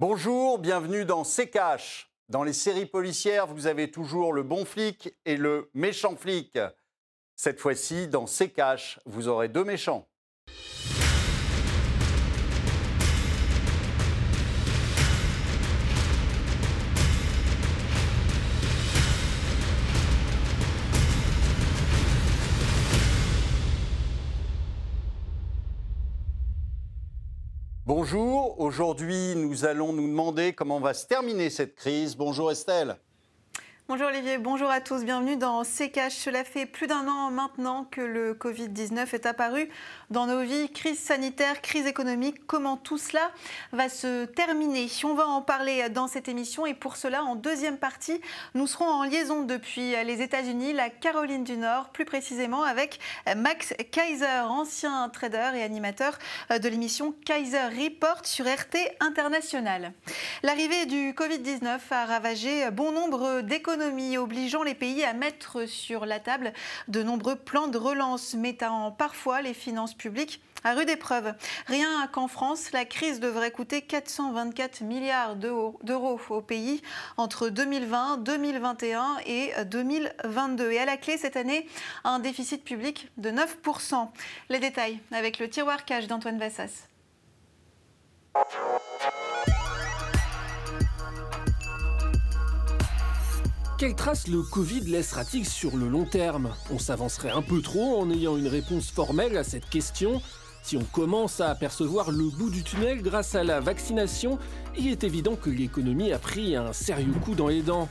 Bonjour, bienvenue dans C'est. Dans les séries policières, vous avez toujours le bon flic et le méchant flic. Cette fois-ci, dans C'est Cash, vous aurez deux méchants. Bonjour, aujourd'hui nous allons nous demander comment va se terminer cette crise. Bonjour Estelle. Bonjour Olivier, bonjour à tous, bienvenue dans CKH. Cela fait plus d'un an maintenant que le Covid-19 est apparu dans nos vies. Crise sanitaire, crise économique, comment tout cela va se terminer? On va en parler dans cette émission et pour cela, en deuxième partie, nous serons en liaison depuis les États-Unis, la Caroline du Nord, plus précisément avec Max Kaiser, ancien trader et animateur de l'émission Kaiser Report sur RT International. L'arrivée du Covid-19 a ravagé bon nombre d'économies obligeant les pays à mettre sur la table de nombreux plans de relance, mettant parfois les finances publiques à rude épreuve. Rien qu'en France, la crise devrait coûter 424 milliards d'euros au pays entre 2020, 2021 et 2022. Et à la clé cette année, un déficit public de 9%. Les détails avec le tiroir cash d'Antoine Vassas. Quelle trace le Covid laissera-t-il sur le long terme? On s'avancerait un peu trop en ayant une réponse formelle à cette question. Si on commence à apercevoir le bout du tunnel grâce à la vaccination, il est évident que l'économie a pris un sérieux coup dans les dents.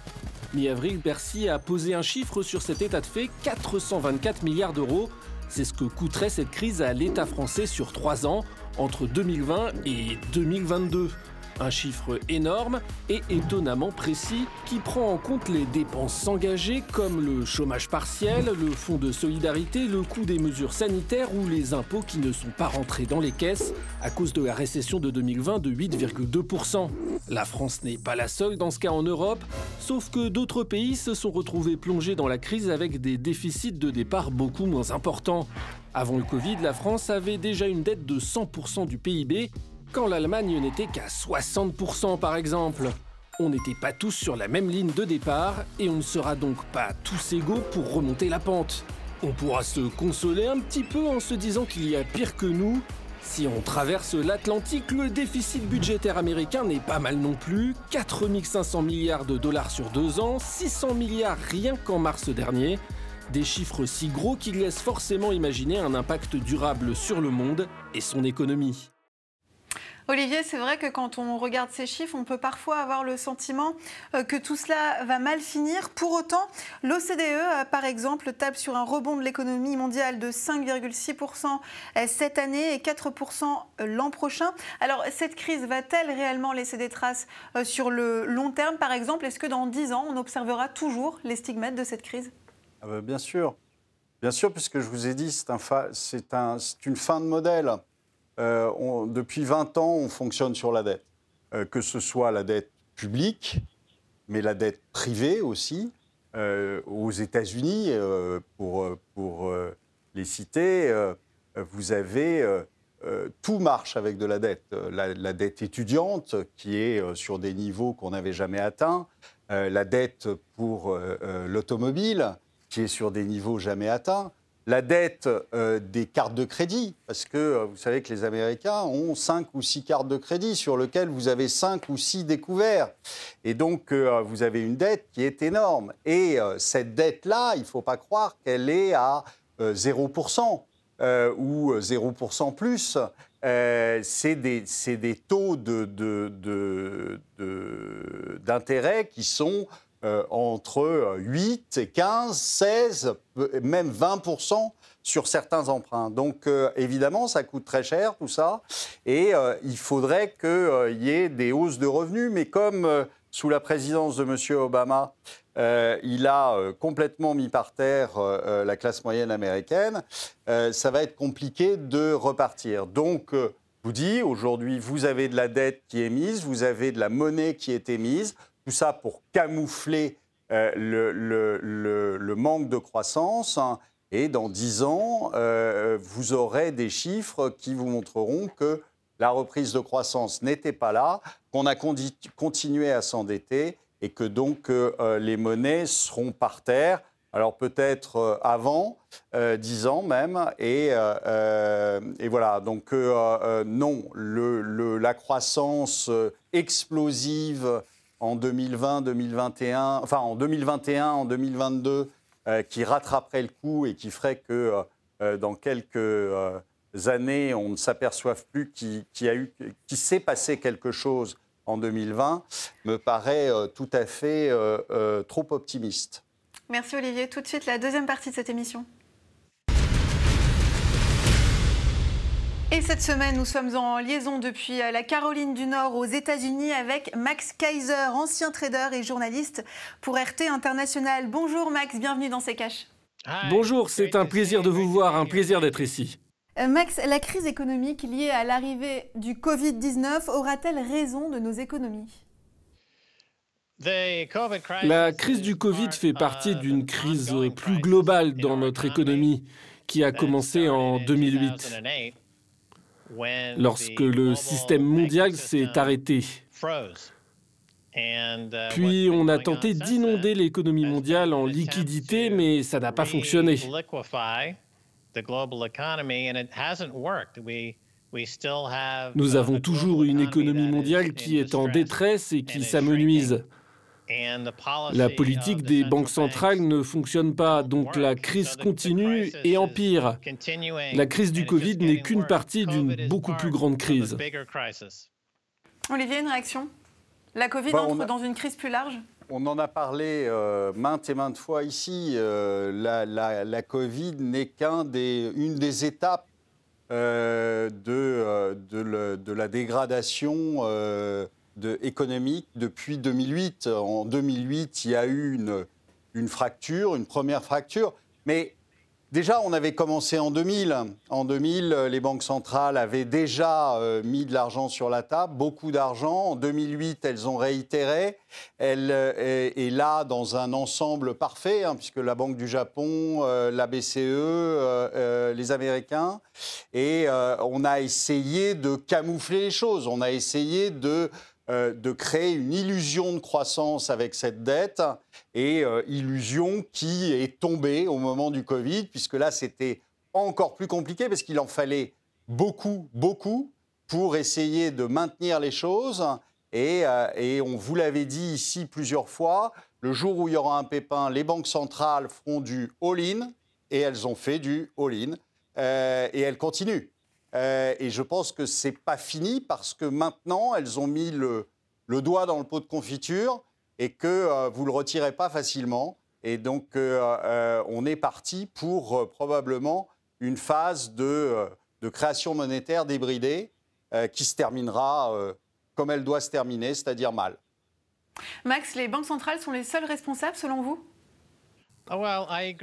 Mi-avril, Bercy a posé un chiffre sur cet état de fait 424 milliards d'euros. C'est ce que coûterait cette crise à l'État français sur trois ans, entre 2020 et 2022. Un chiffre énorme et étonnamment précis qui prend en compte les dépenses engagées comme le chômage partiel, le fonds de solidarité, le coût des mesures sanitaires ou les impôts qui ne sont pas rentrés dans les caisses à cause de la récession de 2020 de 8,2%. La France n'est pas la seule dans ce cas en Europe, sauf que d'autres pays se sont retrouvés plongés dans la crise avec des déficits de départ beaucoup moins importants. Avant le Covid, la France avait déjà une dette de 100% du PIB quand l'Allemagne n'était qu'à 60% par exemple. On n'était pas tous sur la même ligne de départ et on ne sera donc pas tous égaux pour remonter la pente. On pourra se consoler un petit peu en se disant qu'il y a pire que nous. Si on traverse l'Atlantique, le déficit budgétaire américain n'est pas mal non plus. 4500 milliards de dollars sur deux ans, 600 milliards rien qu'en mars dernier. Des chiffres si gros qu'ils laissent forcément imaginer un impact durable sur le monde et son économie. Olivier, c'est vrai que quand on regarde ces chiffres, on peut parfois avoir le sentiment euh, que tout cela va mal finir. Pour autant, l'OCDE, euh, par exemple, tape sur un rebond de l'économie mondiale de 5,6% euh, cette année et 4% l'an prochain. Alors, cette crise va-t-elle réellement laisser des traces sur le long terme, par exemple Est-ce que dans 10 ans, on observera toujours les stigmates de cette crise? Ah bah, Bien sûr. Bien sûr, puisque je vous ai dit, c'est un, une fin de modèle. Euh, depuis 20 ans, on fonctionne sur la dette. Euh, que ce soit la dette publique, mais la dette privée aussi. Euh, aux États-Unis, pour, pour les citer, vous avez tout marche avec de la dette. La, dette étudiante, qui est sur des niveaux qu'on n'avait jamais atteints, la dette pour l'automobile, qui est sur des niveaux jamais atteints, la dette euh, des cartes de crédit, parce que euh, vous savez que les Américains ont cinq ou six cartes de crédit sur lesquelles vous avez cinq ou six découverts. Et donc, euh, vous avez une dette qui est énorme. Et cette dette-là, il ne faut pas croire qu'elle est à 0% ou 0% plus. c'est des, taux d'intérêt qui sont euh, entre 8 et 15, 16, même 20% sur certains emprunts. Donc euh, évidemment, ça coûte très cher tout ça, et euh, il faudrait qu'il y ait des hausses de revenus, mais comme sous la présidence de M. Obama, il a complètement mis par terre la classe moyenne américaine, ça va être compliqué de repartir. Donc, vous dis, aujourd'hui, vous avez de la dette qui est mise, vous avez de la monnaie qui est émise, tout ça pour camoufler euh, le, manque de croissance. Hein. et dans dix ans, euh, vous aurez des chiffres qui vous montreront que la reprise de croissance n'était pas là, qu'on a continué à s'endetter et que donc les monnaies seront par terre alors peut-être euh, avant, euh, dix ans même, et, euh, voilà. Donc non, la croissance explosive en 2020, 2021, enfin en 2021, en 2022, qui rattraperait le coup et qui ferait que dans quelques années, on ne s'aperçoive plus qu'il s'est passé quelque chose en 2020, me paraît tout à fait trop optimiste. Merci Olivier. Tout de suite, la deuxième partie de cette émission. Et cette semaine, nous sommes en liaison depuis la Caroline du Nord aux États-Unis avec Max Kaiser, ancien trader et journaliste pour RT International. Bonjour Max, bienvenue dans ces caches. Bonjour, c'est un plaisir de vous voir, un plaisir d'être ici. Euh, Max, la crise économique liée à l'arrivée du Covid-19 aura-t-elle raison de nos économies? La crise du Covid fait partie d'une crise plus globale dans notre économie qui a commencé en 2008, lorsque le système mondial s'est arrêté. Puis on a tenté d'inonder l'économie mondiale en liquidité, mais ça n'a pas fonctionné. Nous avons toujours une économie mondiale qui est en détresse et qui s'amenuise. La politique des banques centrales ne fonctionne pas, donc la crise continue et empire. La crise du Covid n'est qu'une partie d'une beaucoup plus grande crise. Olivier, une réaction? La Covid bah, entre dans une crise plus large? On en a parlé euh, maintes et maintes fois ici. Euh, la, Covid n'est qu'une des, des étapes euh, de, de, la dégradation économique depuis 2008. En 2008, il y a eu une, fracture, une première fracture. Mais Déjà, on avait commencé en 2000. En 2000, les banques centrales avaient déjà euh, mis de l'argent sur la table, beaucoup d'argent. En 2008, elles ont réitéré. Elle euh, est, là dans un ensemble parfait, hein, puisque la Banque du Japon, euh, la BCE, les Américains. Et on a essayé de camoufler les choses. On a essayé de euh, de créer une illusion de croissance avec cette dette et euh, illusion qui est tombée au moment du Covid, puisque là, c'était encore plus compliqué parce qu'il en fallait beaucoup, beaucoup pour essayer de maintenir les choses. Et, euh, et on vous l'avait dit ici plusieurs fois, le jour où il y aura un pépin, les banques centrales feront du all-in, et elles ont fait du all-in, et elles continuent. Euh, et je pense que c'est pas fini parce que maintenant, elles ont mis le, doigt dans le pot de confiture et que euh, vous le retirez pas facilement. Et donc, euh, on est parti pour probablement une phase de, de, création monétaire débridée qui se terminera comme elle doit se terminer, c'est-à-dire mal. Max, les banques centrales sont les seules responsables selon vous?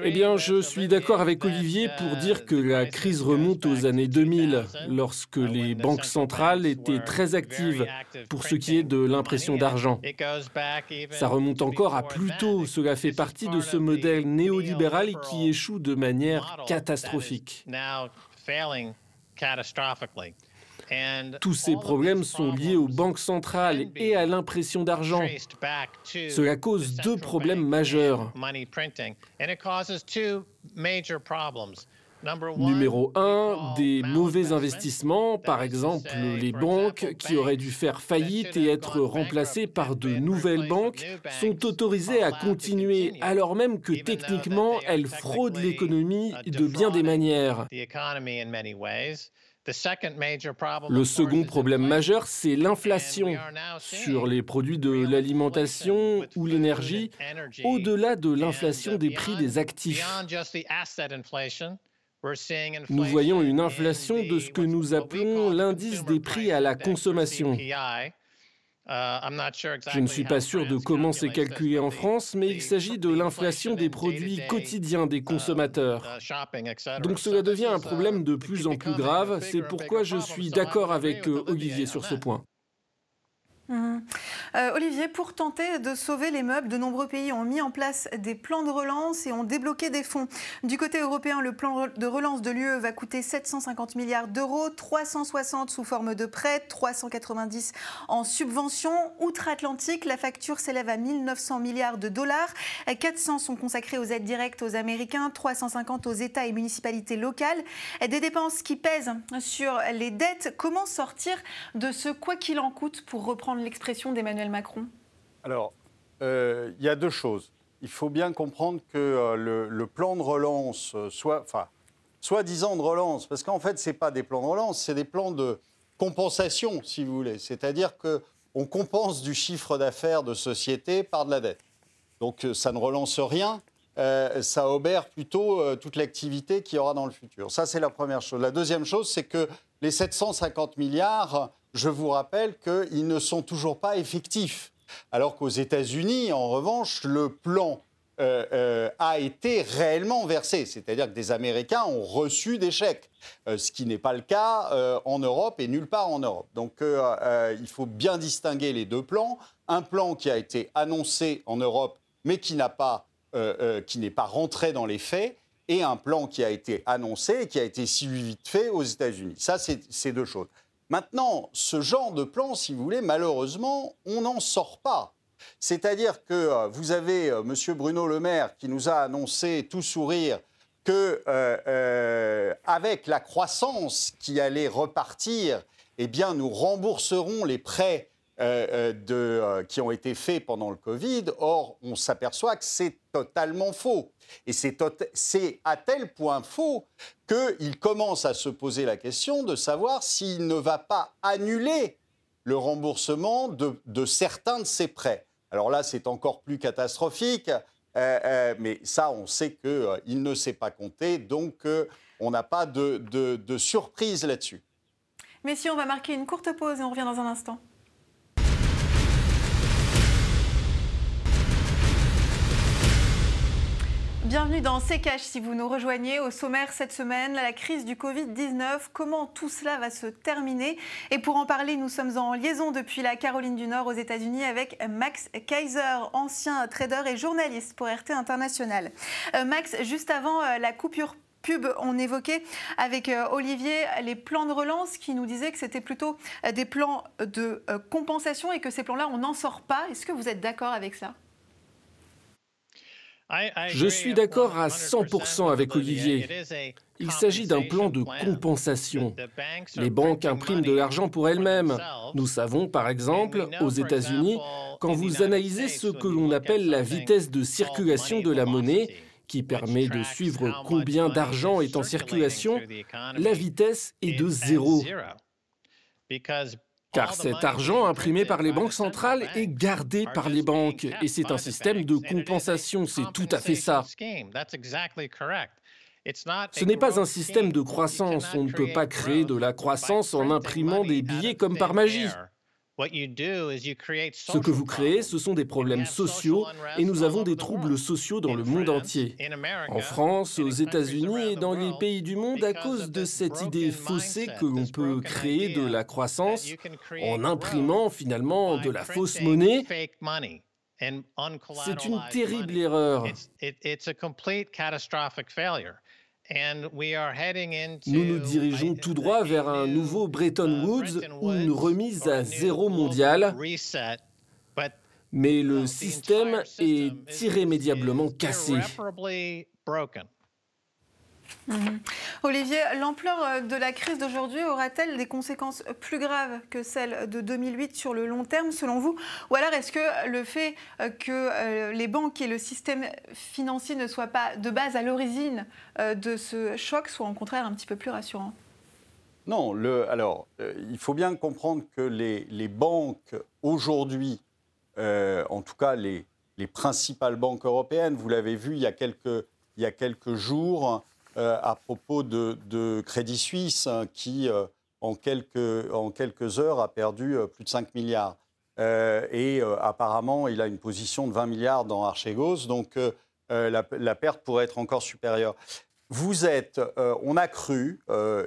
Eh bien, je suis d'accord avec Olivier pour dire que la crise remonte aux années 2000, lorsque les banques centrales étaient très actives pour ce qui est de l'impression d'argent. Ça remonte encore à plus tôt. Cela fait partie de ce modèle néolibéral qui échoue de manière catastrophique. Tous ces problèmes sont liés aux banques centrales et à l'impression d'argent. Cela cause deux problèmes majeurs. Numéro un, des mauvais investissements, par exemple les banques qui auraient dû faire faillite et être remplacées par de nouvelles banques, sont autorisées à continuer alors même que techniquement elles fraudent l'économie de bien des manières. Le second problème majeur, c'est l'inflation sur les produits de l'alimentation ou l'énergie, au-delà de l'inflation des prix des actifs. Nous voyons une inflation de ce que nous appelons l'indice des prix à la consommation. Uh, Je ne suis pas sûr de comment c'est calculé en France, mais il s'agit de l'inflation des produits quotidiens des uh, consommateurs. Donc cela devient un problème de plus en plus grave. C'est pourquoi je suis d'accord avec euh, Olivier sur ce point. Mhm. Olivier, pour tenter de sauver les meubles, de nombreux pays ont mis en place des plans de relance et ont débloqué des fonds. Du côté européen, le plan de relance de l'UE va coûter 750 milliards d'euros, 360 sous forme de prêts, 390 en subventions. Outre-Atlantique, la facture s'élève à 1900 milliards de dollars. 400 sont consacrés aux aides directes aux Américains, 350 aux États et municipalités locales. Des dépenses qui pèsent sur les dettes. Comment sortir de ce quoi qu'il en coûte, pour reprendre l'expression d'Emmanuel Macron? Alors, euh, il y a deux choses. Il faut bien comprendre que euh, le, plan de relance, euh, soit, enfin, soi-disant de relance, parce qu'en fait, ce n'est pas des plans de relance, c'est des plans de compensation, si vous voulez. C'est-à-dire qu'on compense du chiffre d'affaires de société par de la dette. Donc ça ne relance rien, ça obère plutôt toute l'activité qu'il y aura dans le futur. Ça, c'est la première chose. La deuxième chose, c'est que les 750 milliards, je vous rappelle qu'ils ne sont toujours pas effectifs. Alors qu'aux États-Unis, en revanche, le plan euh, euh, a été réellement versé. C'est-à-dire que des Américains ont reçu des chèques, euh, ce qui n'est pas le cas en Europe et nulle part en Europe. Donc il faut bien distinguer les deux plans. Un plan qui a été annoncé en Europe, mais qui pas, qui n'est pas rentré dans les faits, et un plan qui a été annoncé et qui a été suivi de fait aux États-Unis. Ça, c'est deux choses. Maintenant, ce genre de plan, si vous voulez, malheureusement, on n'en sort pas. C'est-à-dire que euh, vous avez euh, M. Bruno Le Maire qui nous a annoncé tout sourire que euh, avec la croissance qui allait repartir, eh bien nous rembourserons les prêts qui ont été faits pendant le Covid. Or, on s'aperçoit que c'est totalement faux. Et c'est à tel point faux qu'il commence à se poser la question de savoir s'il ne va pas annuler le remboursement de certains de ces prêts. Alors là, c'est encore plus catastrophique. Euh, euh, mais ça, on sait qu'il euh, ne sait pas compter, donc on n'a pas de, de surprise là-dessus. Si on va marquer une courte pause et on revient dans un instant. Bienvenue dans C'est si vous nous rejoignez au sommaire cette semaine, la crise du Covid-19, comment tout cela va se terminer? Et pour en parler, nous sommes en liaison depuis la Caroline du Nord aux États-Unis avec Max Kaiser, ancien trader et journaliste pour RT International. Euh, Max, juste avant euh, la coupure pub, on évoquait avec euh, Olivier les plans de relance qui nous disaient que c'était plutôt des plans de compensation et que ces plans-là, on n'en sort pas. Est-ce que vous êtes d'accord avec ça? Je suis d'accord à 100% avec Olivier. Il s'agit d'un plan de compensation. Les banques impriment de l'argent pour elles-mêmes. Nous savons, par exemple, aux États-Unis, quand vous analysez ce que l'on appelle la vitesse de circulation de la monnaie, qui permet de suivre combien d'argent est en circulation, la vitesse est de zéro car cet argent imprimé par les banques centrales est gardé par les banques. Et c'est un système de compensation, c'est tout à fait ça. Ce n'est pas un système de croissance, on ne peut pas créer de la croissance en imprimant des billets comme par magie. Ce que vous créez, ce sont des problèmes sociaux et nous avons des troubles sociaux dans le monde entier. En France, aux États-Unis et dans les pays du monde à cause de cette idée faussée que l'on peut créer de la croissance en imprimant finalement de la fausse monnaie. C'est une terrible erreur. Nous nous dirigeons tout droit vers un nouveau Bretton uh, Woods ou une remise à zéro mondial. Mais le système est irrémédiablement cassé. Mhm. Olivier, l'ampleur euh, de la crise d'aujourd'hui aura-t-elle des conséquences plus graves que celles de 2008 sur le long terme, selon vous? Ou alors est-ce que le fait euh, que euh, les banques et le système financier ne soient pas de base à l'origine de ce choc soit au contraire un petit peu plus rassurant Non, alors il faut bien comprendre que les, les banques aujourd'hui, en tout cas les, les principales banques européennes, vous l'avez vu il y a quelques, il y a quelques jours, euh, à propos de, Crédit Suisse hein, qui, euh, en, quelques, heures, a perdu euh, plus de 5 milliards. et apparemment, il a une position de 20 milliards dans Archegos, donc la, perte pourrait être encore supérieure. vous êtes, on a cru,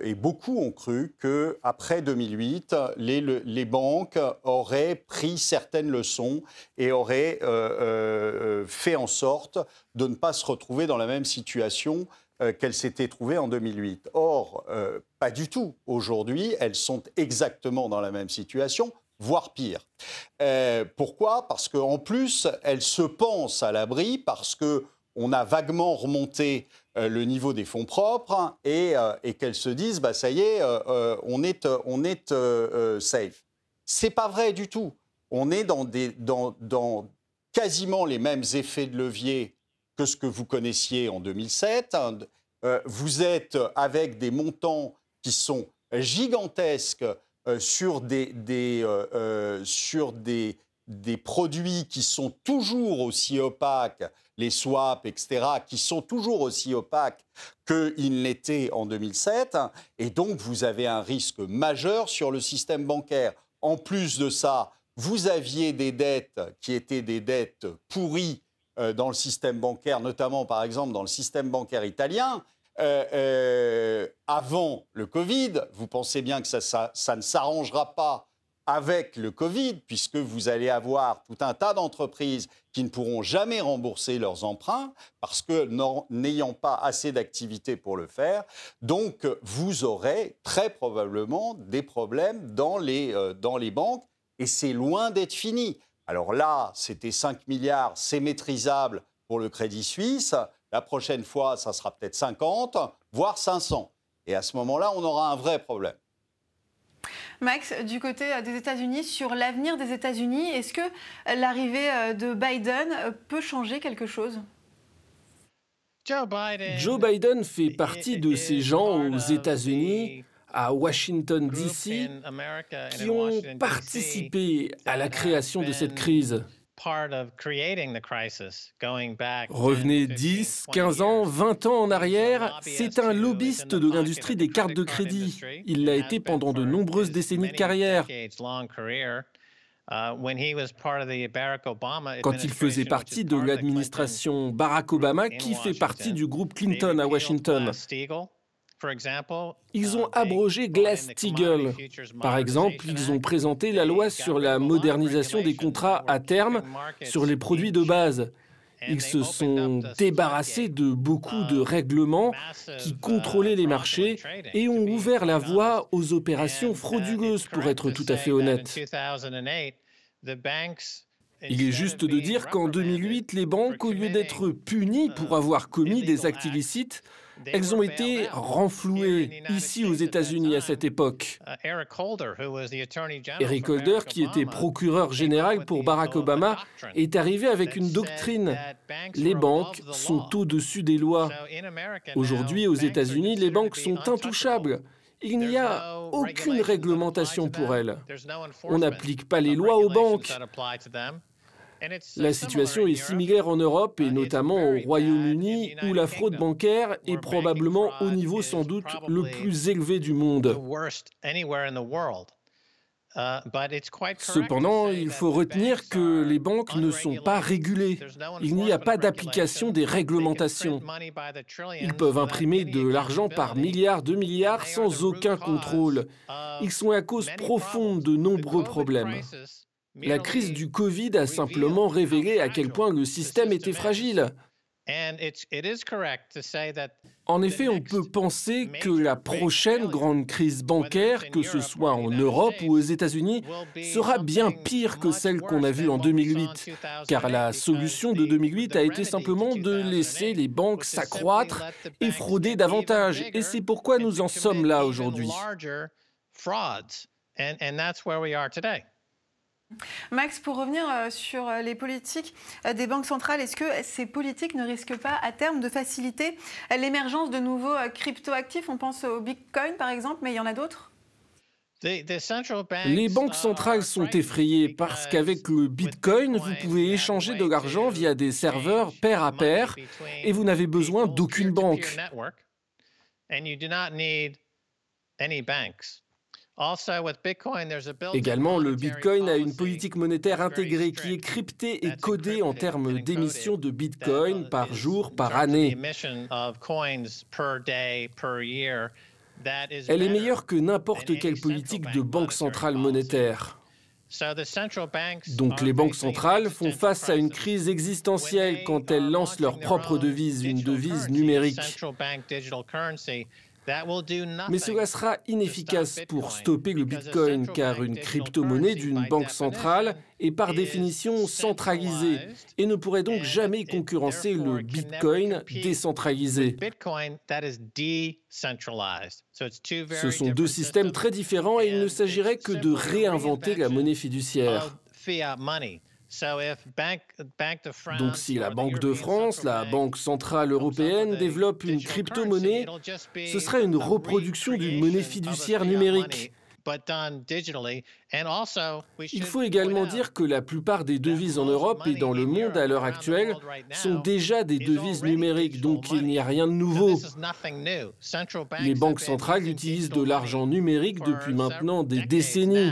et beaucoup ont cru, qu'après 2008, les, banques auraient pris certaines leçons et auraient fait en sorte de ne pas se retrouver dans la même situation qu'elles s'étaient trouvées en 2008. Or, pas du tout. Aujourd'hui, elles sont exactement dans la même situation, voire pire. pourquoi? Parce qu'en plus, elles se pensent à l'abri, parce que on a vaguement remonté euh, le niveau des fonds propres et, euh, qu'elles se disent, bah, ça y est, euh, on est, on est safe. C'est pas vrai du tout. On est dans, des, dans, dans, quasiment les mêmes effets de levier que ce que vous connaissiez en 2007. vous êtes avec des montants qui sont gigantesques sur des, des sur des, des produits qui sont toujours aussi opaques les swaps, etc., qui sont toujours aussi opaques qu'ils l'étaient en 2007. Et donc, vous avez un risque majeur sur le système bancaire. En plus de ça, vous aviez des dettes qui étaient des dettes pourries euh, dans le système bancaire, notamment par exemple dans le système bancaire italien. Euh, euh, avant le Covid, vous pensez bien que ça ne s'arrangera pas avec le Covid, puisque vous allez avoir tout un tas d'entreprises qui ne pourront jamais rembourser leurs emprunts parce que n'ayant pas assez d'activité pour le faire. Donc, vous aurez très probablement des problèmes euh, dans les banques et c'est loin d'être fini. Alors là, c'était 5 milliards, c'est maîtrisable pour le Crédit Suisse. La prochaine fois, ça sera peut-être 50, voire 500. Et à ce moment-là, on aura un vrai problème. Max, du côté euh, des États-Unis, sur l'avenir des États-Unis, est-ce que l'arrivée euh, de Biden euh, peut changer quelque chose? Joe Biden fait partie de ces gens aux États-Unis, à Washington, D.C., qui ont participé à la création de cette crise. Revenez 10, 15 ans, 20 ans en arrière, c'est un lobbyiste de l'industrie des cartes de crédit. Il l'a été pendant de nombreuses décennies de carrière. Uh, Quand il faisait partie de l'administration Barack Obama, qui fait partie du groupe Clinton à Washington? Ils ont abrogé Glass-Steagall. Par exemple, ils ont présenté la loi sur la modernisation des contrats à terme sur les produits de base. Ils se sont débarrassés de beaucoup de règlements qui contrôlaient les marchés et ont ouvert la voie aux opérations frauduleuses, pour être tout à fait honnête. Il est juste de dire qu'en 2008, les banques, au lieu d'être punies pour avoir commis des actes illicites, elles ont été renflouées ici aux États-Unis à cette époque. Eric Holder, qui était procureur général pour Barack Obama, est arrivé avec une doctrine. Les banques sont au-dessus des lois. Aujourd'hui, aux États-Unis, les banques sont intouchables. Il n'y a aucune réglementation pour elles. On n'applique pas les lois aux banques. La situation est similaire en Europe et notamment au Royaume-Uni où la fraude bancaire est probablement au niveau sans doute le plus élevé du monde. Cependant, il faut retenir que les banques ne sont pas régulées. Il n'y a pas d'application des réglementations. Ils peuvent imprimer de l'argent par milliards de milliards sans aucun contrôle. Ils sont à cause profonde de nombreux problèmes. La crise du Covid a simplement révélé à quel point le système était fragile. En effet, on peut penser que la prochaine grande crise bancaire, que ce soit en Europe ou aux États-Unis, sera bien pire que celle qu'on a vue en 2008, car la solution de 2008 a été simplement de laisser les banques s'accroître et frauder davantage. Et c'est pourquoi nous en sommes là aujourd'hui. Max, pour revenir euh, sur euh, les politiques euh, des banques centrales, est-ce que ces politiques ne risquent pas à terme de faciliter l'émergence de nouveaux cryptoactifs? On pense au Bitcoin par exemple, mais il y en a d'autres? Les banques centrales sont effrayées parce qu'avec le Bitcoin, vous pouvez échanger de l'argent via des serveurs pair à pair et vous n'avez besoin d'aucune banque. Également, le Bitcoin a une politique monétaire intégrée qui est cryptée et codée en termes d'émissions de Bitcoin par jour, par année. Elle est meilleure que n'importe quelle politique de banque centrale monétaire. Donc les banques centrales font face à une crise existentielle quand elles lancent leur propre devise, une devise numérique. Mais cela sera inefficace pour stopper le Bitcoin car une crypto-monnaie d'une banque centrale est par définition centralisée et ne pourrait donc jamais concurrencer le Bitcoin décentralisé. Ce sont deux systèmes très différents et il ne s'agirait que de réinventer la monnaie fiduciaire. Donc si la Banque de France, la Banque centrale européenne développe une crypto-monnaie, ce serait une reproduction d'une monnaie fiduciaire numérique. Il faut également dire que la plupart des devises en Europe et dans le monde à l'heure actuelle sont déjà des devises numériques, donc il n'y a rien de nouveau. Les banques centrales utilisent de l'argent numérique depuis maintenant des décennies.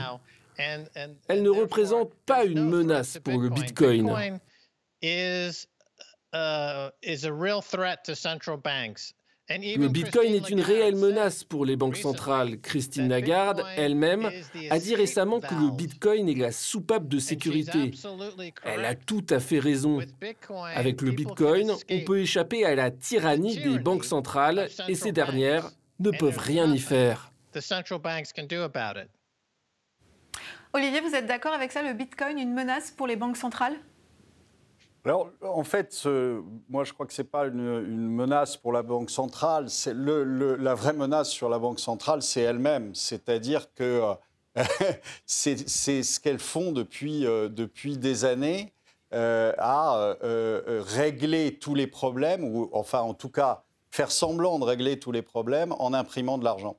Elle ne représente pas une menace pour le Bitcoin. Le Bitcoin est une réelle menace pour les banques centrales. Christine Lagarde, elle-même, a dit récemment que le Bitcoin est la soupape de sécurité. Elle a tout à fait raison. Avec le Bitcoin, on peut échapper à la tyrannie des banques centrales et ces dernières ne peuvent rien y faire. Olivier, vous êtes d'accord avec ça, le Bitcoin, une menace pour les banques centrales? Alors, en fait, moi, je crois que ce n'est pas une, menace pour la Banque centrale. Le, la vraie menace sur la Banque centrale, c'est elle-même. C'est-à-dire que euh, c'est ce qu'elles font depuis, euh, depuis des années euh, à régler tous les problèmes, ou enfin, en tout cas, faire semblant de régler tous les problèmes en imprimant de l'argent.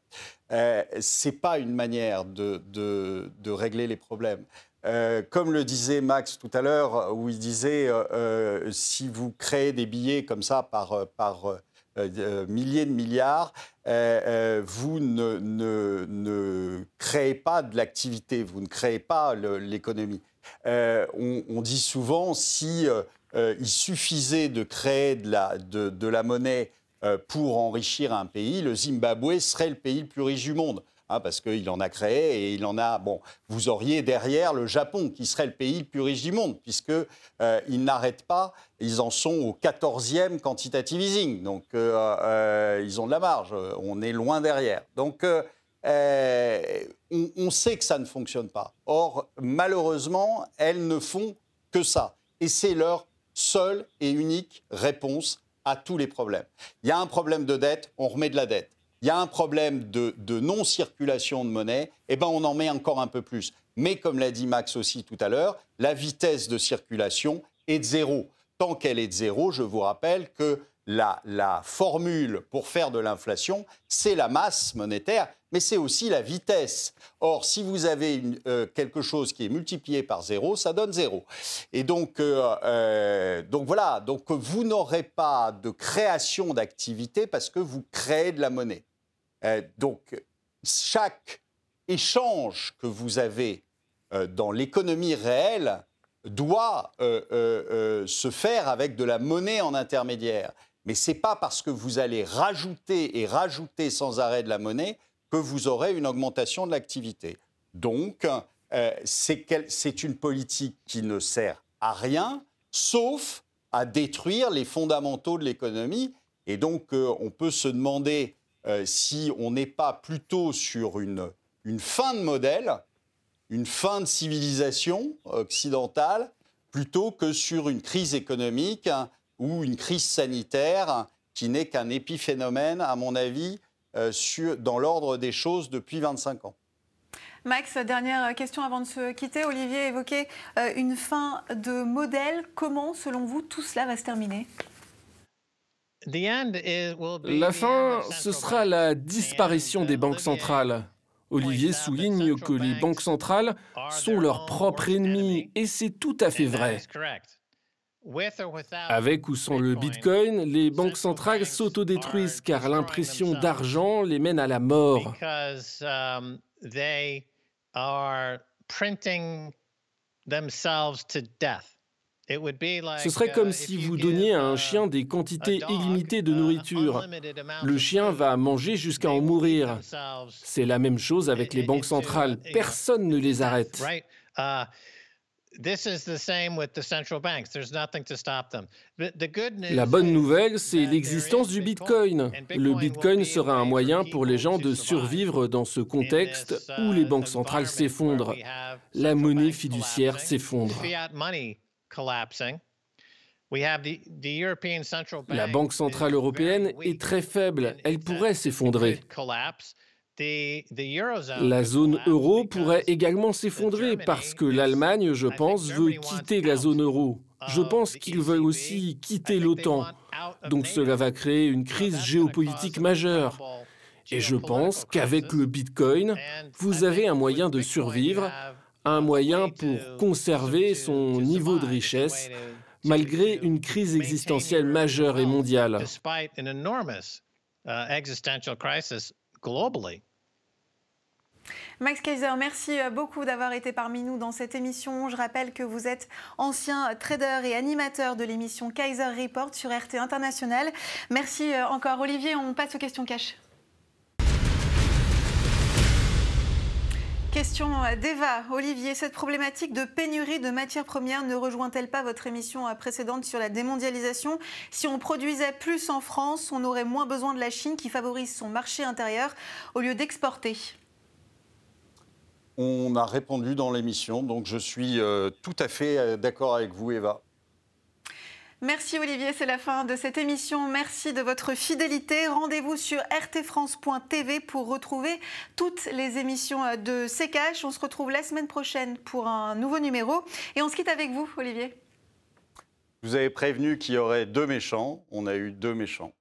Euh, Ce n'est pas une manière de, régler les problèmes. Euh, comme le disait Max tout à l'heure, où il disait euh, euh, si vous créez des billets comme ça par, milliers de milliards, vous ne, créez pas de l'activité, vous ne créez pas l'économie. On, dit souvent si il suffisait de créer de la, monnaie pour enrichir un pays, le Zimbabwe serait le pays le plus riche du monde. Hein, parce qu'il en a créé et il en a. Bon, vous auriez derrière le Japon, qui serait le pays le plus riche du monde, puisqu'ils euh, n'arrêtent pas. Ils en sont au 14e quantitative easing. Donc, euh, ils ont de la marge. On est loin derrière. Donc, on, on, sait que ça ne fonctionne pas. Or, malheureusement, elles ne font que ça. Et c'est leur seule et unique réponse à tous les problèmes. Il y a un problème de dette, on remet de la dette. Il y a un problème de, non-circulation de monnaie, eh ben on en met encore un peu plus. Mais comme l'a dit Max aussi tout à l'heure, la vitesse de circulation est de zéro. Tant qu'elle est de zéro, je vous rappelle que la, formule pour faire de l'inflation, c'est la masse monétaire mais c'est aussi la vitesse. Or, si vous avez euh, quelque chose qui est multiplié par zéro, ça donne zéro. Et donc, euh, euh, donc voilà, donc vous n'aurez pas de création d'activité parce que vous créez de la monnaie. donc, chaque échange que vous avez dans l'économie réelle doit se faire avec de la monnaie en intermédiaire. Mais ce n'est pas parce que vous allez rajouter et rajouter sans arrêt de la monnaie que vous aurez une augmentation de l'activité. Donc, euh, c'est une politique qui ne sert à rien, sauf à détruire les fondamentaux de l'économie. Et donc, euh, on peut se demander euh, si on n'est pas plutôt sur une, une fin de modèle, une fin de civilisation occidentale, plutôt que sur une crise économique ou une crise sanitaire qui n'est qu'un épiphénomène, à mon avis, euh, dans l'ordre des choses depuis 25 ans. Max, dernière question avant de se quitter. Olivier évoquait euh, une fin de modèle. Comment, selon vous, tout cela va se terminer? La fin, ce sera la disparition des banques centrales. Olivier souligne que les banques centrales sont leurs propres ennemis, et c'est tout à fait vrai. Avec ou sans le Bitcoin, les banques centrales s'autodétruisent car l'impression d'argent les mène à la mort. death. Ce serait comme uh, si vous donniez à un chien des quantités illimitées de nourriture. Le chien va manger jusqu'à en mourir. C'est la même chose avec les banques centrales. Personne ne les arrête. La bonne nouvelle, c'est l'existence du Bitcoin. Le Bitcoin sera un moyen pour les gens de survivre dans ce contexte où les banques centrales s'effondrent. La monnaie fiduciaire s'effondre. La Banque centrale européenne est très faible, elle pourrait s'effondrer. La zone euro pourrait également s'effondrer parce que l'Allemagne, je pense, veut quitter la zone euro. Je pense qu'ils veulent aussi quitter l'OTAN. Donc cela va créer une crise géopolitique majeure. Et je pense qu'avec le Bitcoin, vous avez un moyen de survivre un moyen pour conserver son niveau de richesse malgré une crise existentielle majeure et mondiale. Max Kaiser, merci euh, beaucoup d'avoir été parmi nous dans cette émission. Je rappelle que vous êtes ancien trader et animateur de l'émission Kaiser Report sur RT International. Merci euh, encore. Olivier, on passe aux questions cash. Question d'Eva. Olivier, cette problématique de pénurie de matières premières ne rejoint-elle pas votre émission précédente sur la démondialisation? Si on produisait plus en France, on aurait moins besoin de la Chine qui favorise son marché intérieur au lieu d'exporter On a répondu dans l'émission, donc je suis euh, tout à fait euh, d'accord avec vous, Eva. Merci Olivier, c'est la fin de cette émission. Merci de votre fidélité. Rendez-vous sur rtfrance.tv pour retrouver toutes les émissions de CKH. On se retrouve la semaine prochaine pour un nouveau numéro. Et on se quitte avec vous, Olivier. Vous avez prévenu qu'il y aurait deux méchants. On a eu deux méchants.